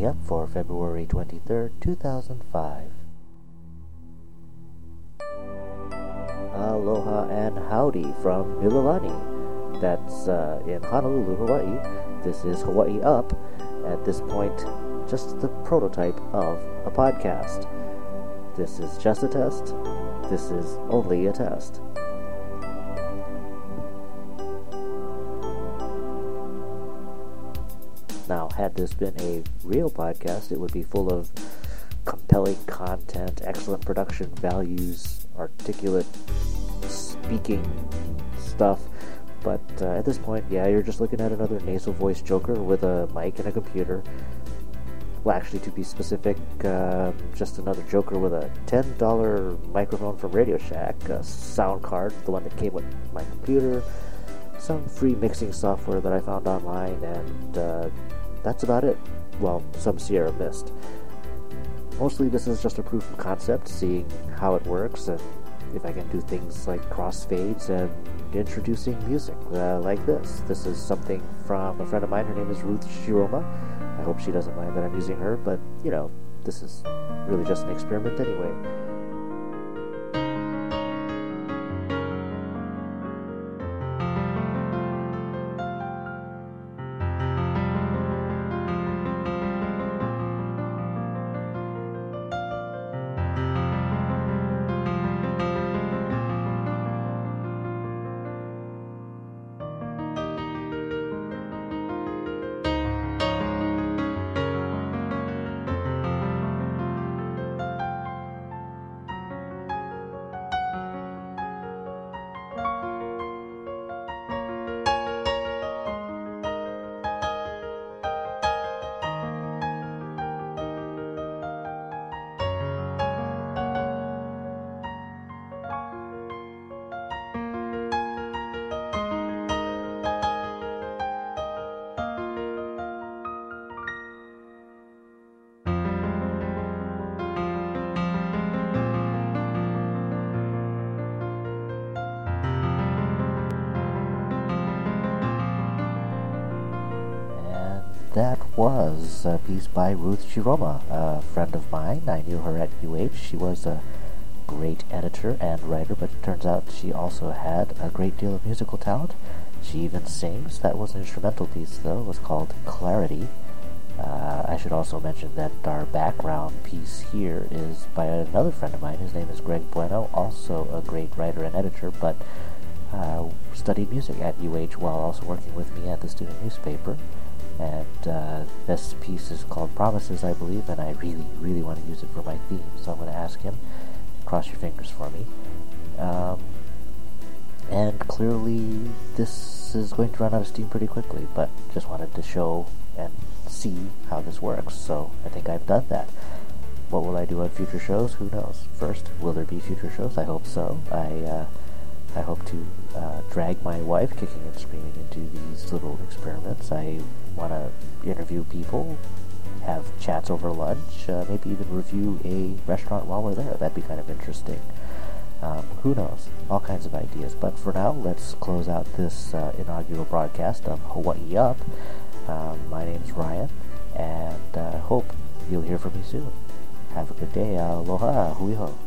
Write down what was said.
Up for February 23rd, 2005. Aloha and howdy from Mililani. That's uh, in Honolulu, Hawaii. This is Hawaii Up. At this point, just the prototype of a podcast. This is just a test. This is only a test. Now, had this been a real podcast, it would be full of compelling content, excellent production values, articulate speaking stuff. But uh, at this point, yeah, you're just looking at another nasal voice joker with a mic and a computer. Well, actually, to be specific, uh, just another joker with a $10 microphone from Radio Shack, a sound card, the one that came with my computer, some free mixing software that I found online, and uh, that's about it. Well, some Sierra Mist. Mostly this is just a proof of concept, seeing how it works and if I can do things like crossfades and introducing music uh, like this. This is something from a friend of mine. Her name is Ruth Shiroma. I hope she doesn't mind that I'm using her, but you know, this is really just an experiment anyway. That was a piece by Ruth Shiroma, a friend of mine. I knew her at UH. She was a great editor and writer, but it turns out she also had a great deal of musical talent. She even sings. That was an instrumental piece, though. It was called Clarity. Uh, I should also mention that our background piece here is by another friend of mine. His name is Greg Bueno, also a great writer and editor, but uh, studied music at UH while also working with me at the student newspaper and uh, this piece is called Promises, I believe, and I really, really want to use it for my theme, so I'm going to ask him. Cross your fingers for me. Um, and clearly, this is going to run out of steam pretty quickly, but just wanted to show and see how this works, so I think I've done that. What will I do on future shows? Who knows? First, will there be future shows? I hope so. I uh, I hope to uh, drag my wife kicking and screaming into these little experiments. I want to interview people, have chats over lunch, uh, maybe even review a restaurant while we're there. That'd be kind of interesting. Um, who knows? All kinds of ideas. But for now, let's close out this uh, inaugural broadcast of Hawaii Up. Um, my name's Ryan, and I hope you'll hear from me soon. Have a good day. Aloha. Hui ho.